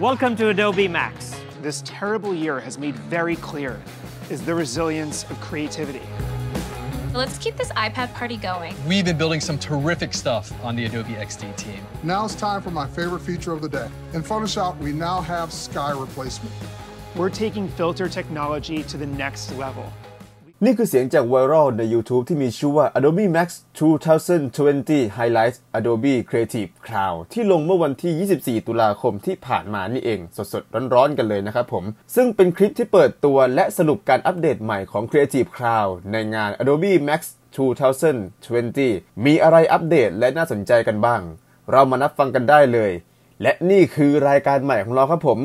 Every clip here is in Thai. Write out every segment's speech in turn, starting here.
Welcome to Adobe Max. This terrible year has made very clear is the resilience of creativity. Let's keep this iPad party going. We've been building some terrific stuff on the Adobe XD team. Now it's time for my favorite feature of the day. In Photoshop, we now have sky replacement. We're taking filter technology to the next level. นี่คือเสียงจากไวรัลใน YouTube ที่มีชื่อว่า Adobe Max 2020 Highlights Adobe Creative Cloud ที่ลงเมื่อวันที่ 24 ตุลาคมที่ผ่านมานี่เอง สดๆ ร้อนๆ กันเลยนะครับผม ซึ่งเป็นคลิปที่เปิดตัวและสรุปการอัปเดตใหม่ของ Creative Cloud ในงาน Adobe Max 2020 มีอะไรอัปเดตและน่าสนใจกันบ้าง เรามานับฟังกันได้เลย และนี่คือรายการใหม่ของเราครับผม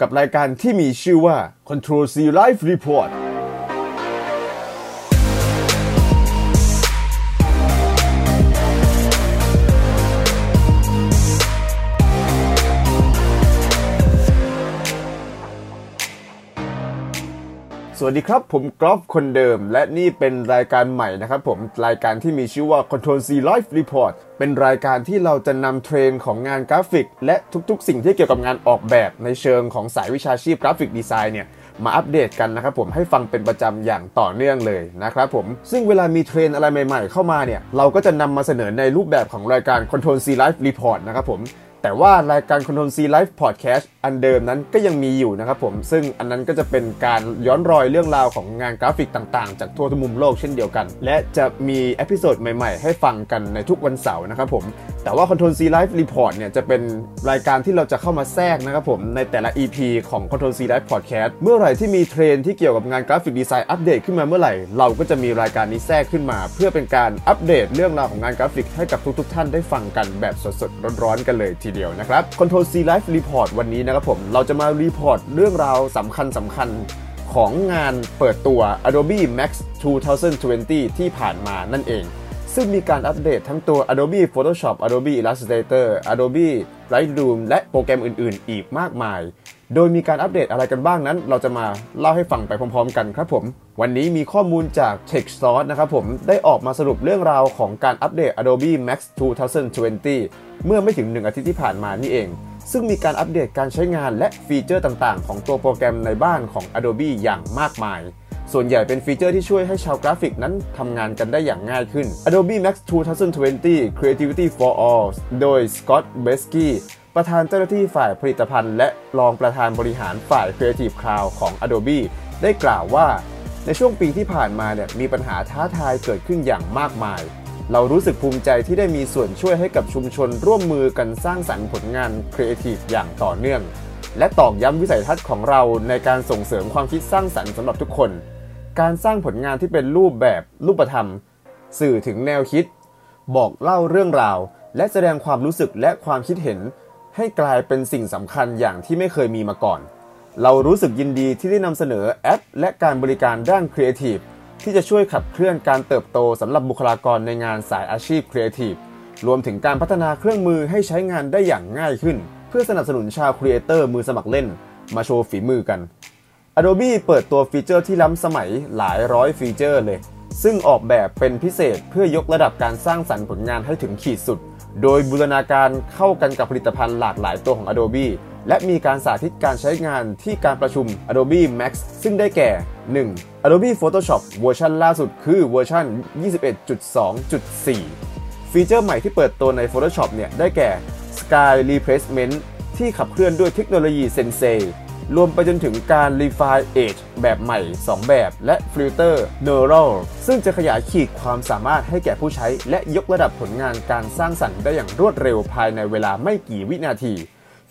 กับรายการที่มีชื่อว่า Control C Live Report สวัสดีครับ ผมกอล์ฟคนเดิม และนี่เป็นรายการใหม่นะครับผมรายการที่มีชื่อว่า Control C Live Report เป็นรายการที่เราจะนำเทรนด์ของงานกราฟิก และทุกๆ สิ่งที่เกี่ยวกับงานออกแบบในเชิงของสายวิชาชีพ graphic design เนี่ยมาอัปเดตกันนะครับผมให้ฟังเป็นประจำอย่างต่อเนื่องเลยนะครับผมซึ่งเวลามีเทรนด์อะไรใหม่ๆ เข้ามาเนี่ยเราก็จะนำมาเสนอในรูปแบบของรายการ Control C Live Report นะครับผม แต่ว่ารายการ Control C Live Podcast อันเดิมนั้นก็ยังมีอยู่นะครับผม ซึ่งอันนั้นก็จะเป็นการย้อนรอยเรื่องราวของงานกราฟิกต่างๆ จากทั่วทุกมุมโลกเช่นเดียวกัน และจะมี episode ใหม่ๆ ให้ฟังกันในทุกวันเสาร์นะครับผมแต่ว่า Control C Live Report เนี่ยจะเป็นรายการที่เราจะเข้ามาแทรกนะครับผมในแต่ละ EP ของ Control C Live Podcast เมื่อไหร่ที่มีเทรนด์ที่เกี่ยวกับงาน graphic design อัปเดตขึ้นมาเมื่อไหร่ เราก็จะมีรายการนี้แทรกขึ้นมา เพื่อเป็นการอัปเดตเรื่องราวของงานกราฟิกให้กับทุกๆ ท่านได้ฟังกันแบบสดๆ ร้อนๆ กันเลยทีเดียวนะครับ Control C Live Report วันนี้นะครับผมเราจะมา report เรื่องราวสำคัญสำคัญของงานเปิดตัว Adobe Max 2020 ที่ผ่านมานั่นเอง ซึ่งมีการอัปเดตทั้งตัว Adobe Photoshop Adobe Illustrator Adobe Lightroom และโปรแกรมอื่น ๆ อีกมากมาย โดยมีการอัปเดตอะไรกันบ้างนั้น เราจะมาเล่าให้ฟังไปพร้อม ๆ กันครับผม วันนี้มีข้อมูลจาก TechSource นะครับผมได้ออกมาสรุปเรื่องราวของการอัปเดต Adobe Max 2020 เมื่อไม่ถึง 1 อาทิตย์ที่ผ่านมานี่เอง ซึ่งมีการอัปเดตการใช้งานและฟีเจอร์ต่าง ๆ ของตัวโปรแกรมในบ้านของ Adobe อย่างมากมาย ส่วนใหญ่เป็นฟีเจอร์ที่ช่วยให้ชาวกราฟิกนั้นทำงานกันได้อย่างง่ายขึ้น Adobe Max 2020 Creativity for All โดย Scott Belsky ประธานเจ้าหน้าที่ฝ่ายผลิตภัณฑ์ และรองประธานบริหารฝ่าย Creative Cloud ของ Adobe ได้กล่าวว่า ในช่วงปีที่ผ่านมาเนี่ยมีปัญหาท้าทายเกิดขึ้นอย่างมากมาย เรารู้สึกภูมิใจที่ได้มีส่วนช่วยให้กับชุมชนร่วมมือกันสร้างสรรค์ผลงานครีเอทีฟอย่างต่อเนื่อง และตอกย้ำวิสัยทัศน์ของเราในการส่งเสริมความคิดสร้างสรรค์สำหรับทุกคน การสร้างผลงานที่เป็นรูปแบบรูปธรรม สื่อถึงแนวคิด บอกเล่าเรื่องราว และแสดงความรู้สึกและความคิดเห็น ให้กลายเป็นสิ่งสำคัญอย่างที่ไม่เคยมีมาก่อน เรารู้สึกยินดีที่ได้นำเสนอแอป และการบริการด้านครีเอทีฟที่จะช่วยขับเคลื่อนการเติบโตสำหรับบุคลากรในงานสายอาชีพครีเอทีฟรวมถึงการพัฒนาเครื่องมือให้ใช้งานได้อย่างง่ายขึ้น เพื่อสนับสนุนชาวครีเอเตอร์มือสมัครเล่น มาโชว์ฝีมือกัน Adobe เปิดตัวฟีเจอร์ที่ล้ำสมัยหลายร้อยฟีเจอร์เลย ซึ่งออกแบบเป็นพิเศษเพื่อยกระดับการสร้างสรรค์ผลงานให้ถึงขีดสุด โดยบูรณาการเข้ากันกับผลิตภัณฑ์หลากหลายตัวของ Adobe และมีการสาธิตการใช้งานที่การประชุม Adobe Max ซึ่งได้แก่ 1. Adobe Photoshop เวอร์ชันล่าสุดคือเวอร์ชัน21.2.4 ฟีเจอร์ใหม่ที่เปิดตัวใน Photoshop เนี่ยได้แก่ Sky Replacement ที่ขับเคลื่อนด้วยเทคโนโลยี Sensei รวมไปจนถึงการ Refine Edge แบบใหม่ 2 แบบ และ Filter Neural ซึ่งจะขยายขีดความสามารถให้แก่ผู้ใช้ และยกระดับผลงานการสร้างสรรค์ได้อย่างรวดเร็วภายในเวลาไม่กี่วินาที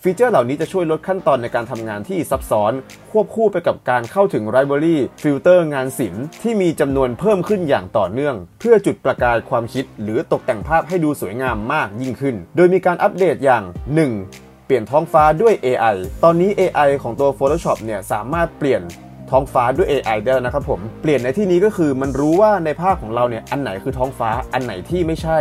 ฟีเจอร์เหล่านี้จะช่วยลดขั้นตอนในการทำงานที่ซับซ้อน ควบคู่ไปกับการเข้าถึง Library ฟิลเตอร์งานศิลป์ที่มีจำนวนเพิ่มขึ้นอย่างต่อเนื่อง เพื่อจุดประกายความคิด หรือตกแต่งภาพให้ดูสวยงามมากยิ่งขึ้น โดยมีการอัปเดตอย่าง 1. เปลี่ยนท้องฟ้าด้วย AI ตอนนี้ AI ของตัว Photoshop เนี่ยสามารถเปลี่ยนท้องฟ้าด้วย AI ได้แล้วนะครับผม เปลี่ยนในที่นี้ก็คือมันรู้ว่าในภาพของเราเนี่ยอันไหนคือท้องฟ้าอันไหนที่ไม่ใช่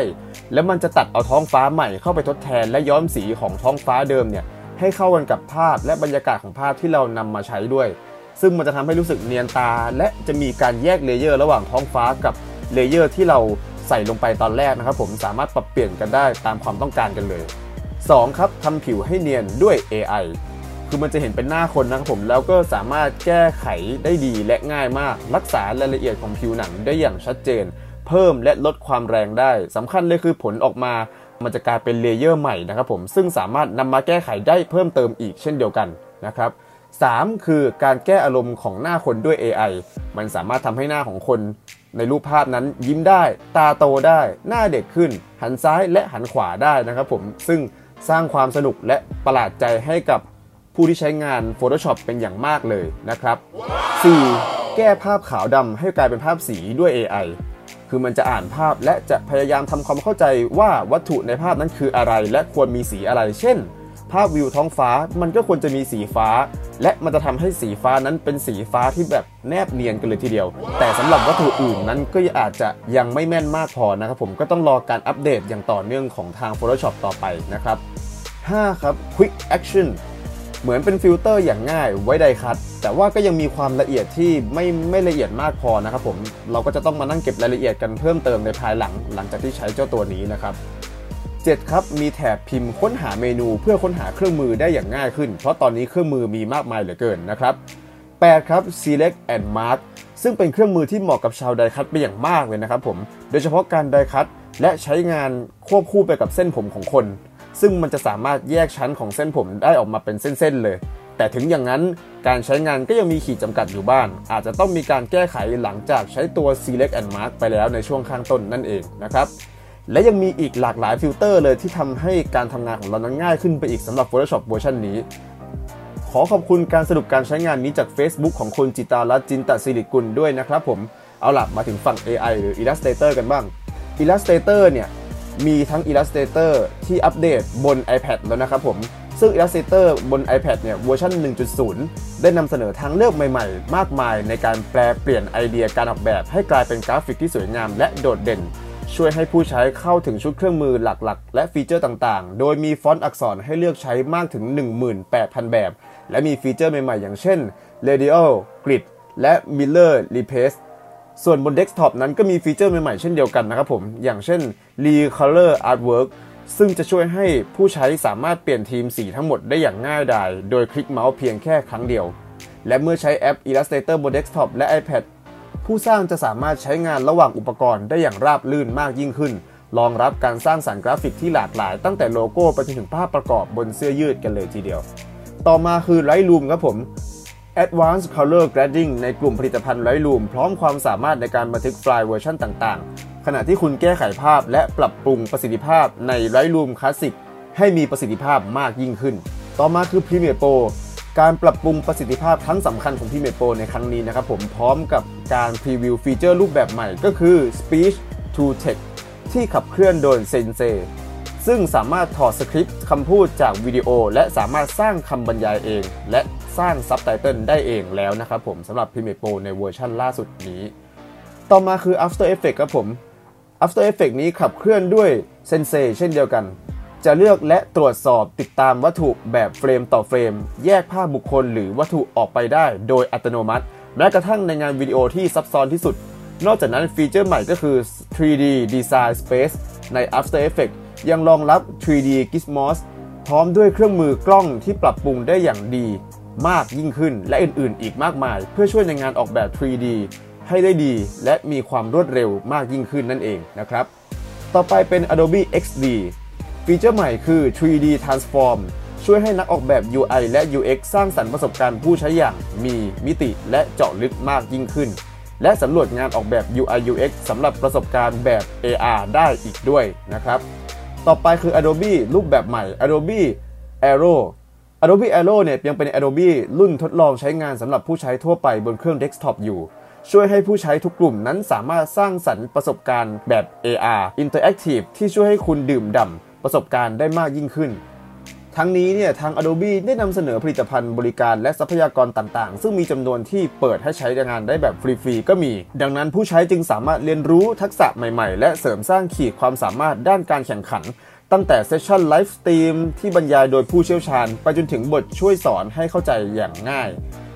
แล้วมันจะตัดเอาท้องฟ้าใหม่เข้าไปทดแทน และย้อมสีของท้องฟ้าเดิมเนี่ยให้เข้ากันกับภาพและบรรยากาศของภาพที่เรานำมาใช้ด้วย ซึ่งมันจะทำให้รู้สึกเนียนตา และจะมีการแยกเลเยอร์ระหว่างท้องฟ้ากับเลเยอร์ที่เราใส่ลงไปตอนแรกนะครับผมสามารถปรับเปลี่ยนกันได้ตามความต้องการกันเลย 2. ครับทำผิวให้เนียนด้วย AI คือมันจะเห็นเป็นหน้าคนนะครับผมแล้วก็สามารถแก้ไขได้ดีและง่ายมาก รักษารายละเอียดของผิวหนังได้อย่างชัดเจน เพิ่มและลดความแรงได้สำคัญเลยคือผลออกมามันจะกลายเป็นเลเยอร์ใหม่นะครับผมซึ่งสามารถนำมาแก้ไขได้เพิ่มเติมอีกเช่นเดียวกันนะครับ 3. คือการแก้อารมณ์ของหน้าคนด้วย AI มันสามารถทำให้หน้าของคน ในรูปภาพนั้นยิ้มได้ ตาโตได้ หน้าเด็กขึ้น หันซ้ายและหันขวาได้นะครับผมซึ่ง สร้างความสนุกและประหลาดใจให้กับผู้ที่ใช้งาน Photoshop เป็นอย่างมากเลยนะครับ 4. แก้ภาพขาวดำให้กลายเป็นภาพสีด้วย AI คือมันจะอ่านภาพและจะพยายามทำความเข้าใจว่าวัตถุในภาพนั้นคืออะไร และควรมีสีอะไร เช่น ภาพวิวท้องฟ้ามันก็ควรจะมีสีฟ้า และมันจะทำให้สีฟ้านั้นเป็นสีฟ้าที่แบบแนบเนียนกันเลยทีเดียว แต่สำหรับวัตถุอื่นนั้นก็อาจจะยังไม่แม่นมากพอนะครับผมก็ต้องรอการอัปเดตอย่างต่อเนื่องของทาง Photoshop ต่อไปนะครับ 5. ครับ Quick Action เหมือนเป็นฟิลเตอร์อย่างง่ายไว้ไดคัตแต่ว่าก็ยังมีความละเอียดที่ไม่ไม่ละเอียดมากพอนะครับผมเราก็จะต้องมานั่งเก็บรายละเอียดกันเพิ่มเติมในภายหลัง หลังจากที่ใช้เจ้าตัวนี้นะครับ 7 ครับ มีแถบพิมพ์ค้นหาเมนูเพื่อค้นหาเครื่องมือได้อย่างง่ายขึ้น เพราะตอนนี้เครื่องมือมีมากมายเหลือเกินนะครับ 8 ครับ select and mark ซึ่งเป็นเครื่องมือที่เหมาะกับชาวไดคัตเป็นอย่างมากเลยนะครับผมโดยเฉพาะการไดคัตและใช้งานควบคู่ไปกับเส้นผมของคน ซึ่งมันจะสามารถแยกชั้นของเส้นผมได้ออกมาเป็นเส้นๆเลย แต่ถึงอย่างนั้นการใช้งานก็ยังมีขีดจำกัดอยู่บ้าง อาจจะต้องมีการแก้ไขหลังจากใช้ตัว select and mark ไปแล้วในช่วงข้างต้นนั่นเองนะครับ และยังมีอีกหลากหลายฟิลเตอร์เลยที่ทำให้การทำงานของเรานั้นง่ายขึ้นไปอีกสำหรับ Photoshop เวอร์ชันนี้ ขอขอบคุณการสรุปการใช้งานนี้จาก Facebook ของคุณจิตาลัตจินตศิริกุลด้วยนะครับผม เอาล่ะมาถึงฝั่ง AI หรือ Illustrator กันบ้าง Illustrator เนี่ยมีทั้ง Illustrator ที่อัปเดตบน iPad แล้วนะครับผม ซึ่ง Illustrator บน iPad เนี่ยเวอร์ชัน1.0 ได้นำเสนอทางเลือกใหม่ๆ มากมายในการแปรเปลี่ยนไอเดียการออกแบบให้กลายเป็นกราฟิกที่สวยงามและโดดเด่น ช่วยให้ผู้ใช้เข้าถึงชุดเครื่องมือหลักๆ และฟีเจอร์ต่างๆ โดยมีฟอนต์อักษรให้เลือกใช้มากถึง 18,000 แบบ และมีฟีเจอร์ใหม่ๆ อย่างเช่น Radial Grid และ Mirror Repeat ส่วนบนเดสก์ท็อปนั้นก็มีฟีเจอร์ใหม่ๆ เช่นเดียวกันนะครับผม อย่างเช่น Recolor Artwork ซึ่งจะช่วยให้ผู้ใช้สามารถเปลี่ยนธีมสีทั้งหมดได้อย่างง่ายดาย โดยคลิกเมาส์เพียงแค่ครั้งเดียว และเมื่อใช้แอป Illustrator บนเดสก์ท็อปและ iPad ผู้สร้างจะสามารถใช้งานระหว่างอุปกรณ์ได้อย่างราบรื่นมากยิ่งขึ้น รองรับการสร้างสรรค์กราฟิกที่หลากหลาย ตั้งแต่โลโก้ไปจนถึงภาพประกอบบนเสื้อยืดกันเลยทีเดียว ต่อมาคือ Lightroom ครับผม Advanced Color Grading ในกลุ่มผลิตภัณฑ์ Lightroom พร้อมความสามารถในการบันทึกไฟล์เวอร์ชันต่างๆ ขณะที่คุณแก้ไขภาพและปรับปรุงประสิทธิภาพใน Lightroom Classic ให้มีประสิทธิภาพมากยิ่งขึ้น ต่อมาคือ Premiere Pro การปรับปรุงประสิทธิภาพครั้งสำคัญของ Premiere Pro ในครั้งนี้นะครับผมพร้อมกับการพรีวิวฟีเจอร์รูปแบบใหม่ก็คือ Speech to Text ที่ขับเคลื่อนโดย Sensei ซึ่งสามารถถอดสคริปต์คำพูดจากวิดีโอ และสามารถสร้างคำบรรยายเอง และสร้างซับไตเติลได้เองแล้วนะครับผมสำหรับ Premiere Pro ในเวอร์ชันล่าสุดนี้ ต่อมาคือ After Effects ครับผม After Effects นี้ขับเคลื่อนด้วย Sensei เช่นเดียวกัน จะเลือกและตรวจสอบติดตามวัตถุแบบเฟรมต่อเฟรม แยกภาพบุคคลหรือวัตถุออกไปได้โดยอัตโนมัติ แม้กระทั่งในงานวิดีโอที่ซับซ้อนที่สุด นอกจากนั้นฟีเจอร์ใหม่ก็คือ 3D Design Space ใน After Effects ยังรองรับ 3D Gizmos พร้อมด้วยเครื่องมือกล้องที่ปรับปรุงได้อย่างดีมากยิ่งขึ้น และอื่นๆ อีกมากมาย เพื่อช่วยในงานออกแบบ 3D ให้ได้ดี และมีความรวดเร็วมากยิ่งขึ้นนั่นเองนะครับ ต่อไปเป็น Adobe XD ฟีเจอร์ใหม่คือ 3D Transform ช่วยให้นักออกแบบ UI และ UX สร้างสรรค์ประสบการณ์ผู้ใช้อย่างมีมิติและเจาะลึกมากยิ่งขึ้น และสำรวจงานออกแบบ UI UX สำหรับประสบการณ์แบบ AR ได้อีกด้วยนะครับ ต่อไปคือ Adobe รูปแบบใหม่ Adobe Aero Adobe Aero เนี่ยยังเป็น Adobe รุ่นทดลองใช้งานสำหรับผู้ใช้ทั่วไปบนเครื่องเดสก์ท็อปอยู่ ช่วยให้ผู้ใช้ทุกกลุ่มนั้นสามารถสร้างสรรค์ประสบการณ์แบบ AR Interactive ที่ช่วยให้คุณดื่มด่ำ ประสบการณ์ได้มากยิ่งขึ้น ทั้งนี้เนี่ยทาง Adobe ได้นำเสนอผลิตภัณฑ์บริการและทรัพยากรต่างๆ ซึ่งมีจำนวนที่เปิดให้ใช้งานได้แบบฟรีๆก็มี ดังนั้นผู้ใช้จึงสามารถเรียนรู้ทักษะใหม่ๆ และเสริมสร้างขีดความสามารถด้านการแข่งขันตั้งแต่เซสชั่นไลฟ์สตรีมที่บรรยายโดยผู้เชี่ยวชาญ ไปจนถึงบทช่วยสอนให้เข้าใจอย่างง่าย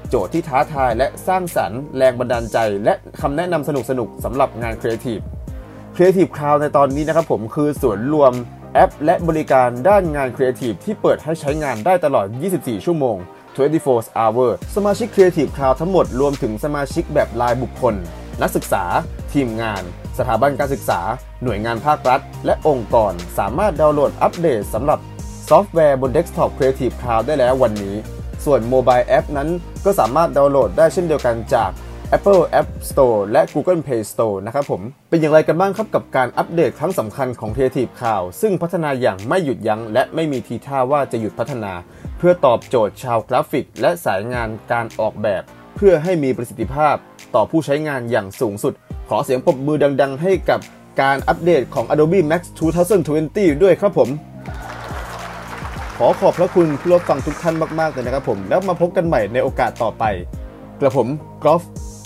โจทย์ที่ท้าทายและสร้างสรรค์ แรงบันดาลใจ และคำแนะนำสนุกๆสำหรับงานครีเอทีฟ Creative Cloud ในตอนนี้นะครับผมคือส่วนรวม แอปและบริการด้านงานครีเอทีฟที่เปิดให้ใช้งานได้ตลอด 24 ชั่วโมง 24 hour สมาชิก Creative Cloud ทั้งหมดรวมถึงสมาชิกแบบรายบุคคล นักศึกษา ทีมงาน สถาบันการศึกษา หน่วยงานภาครัฐ และองค์กร สามารถดาวน์โหลดอัปเดตสำหรับซอฟต์แวร์บน Desktop Creative Cloud ได้แล้ววันนี้ ส่วนโมบายแอปนั้นก็สามารถดาวน์โหลดได้เช่นเดียวกันจาก Apple App Store และ Google Play Store นะครับผม เป็นอย่างไรกันบ้างครับกับการอัปเดตครั้งสำคัญของ Creative Cloud ซึ่งพัฒนาอย่างไม่หยุดยั้ง และไม่มีทีท่าว่าจะหยุดพัฒนา เพื่อตอบโจทย์ชาวกราฟิก และสายงานการออกแบบ เพื่อให้มีประสิทธิภาพ ต่อผู้ใช้งานอย่างสูงสุด ขอเสียงปรบมือดัง ๆ ให้กับการอัปเดตของ Adobe Max 2020 ด้วยครับผม ขอขอบพระคุณผู้รับฟังทุกท่านมาก ๆ เลยนะครับผม แล้วมาพบกันใหม่ในโอกาสต่อไป กระผมกรอฟ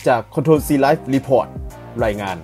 จาก Control C Life Report รายงาน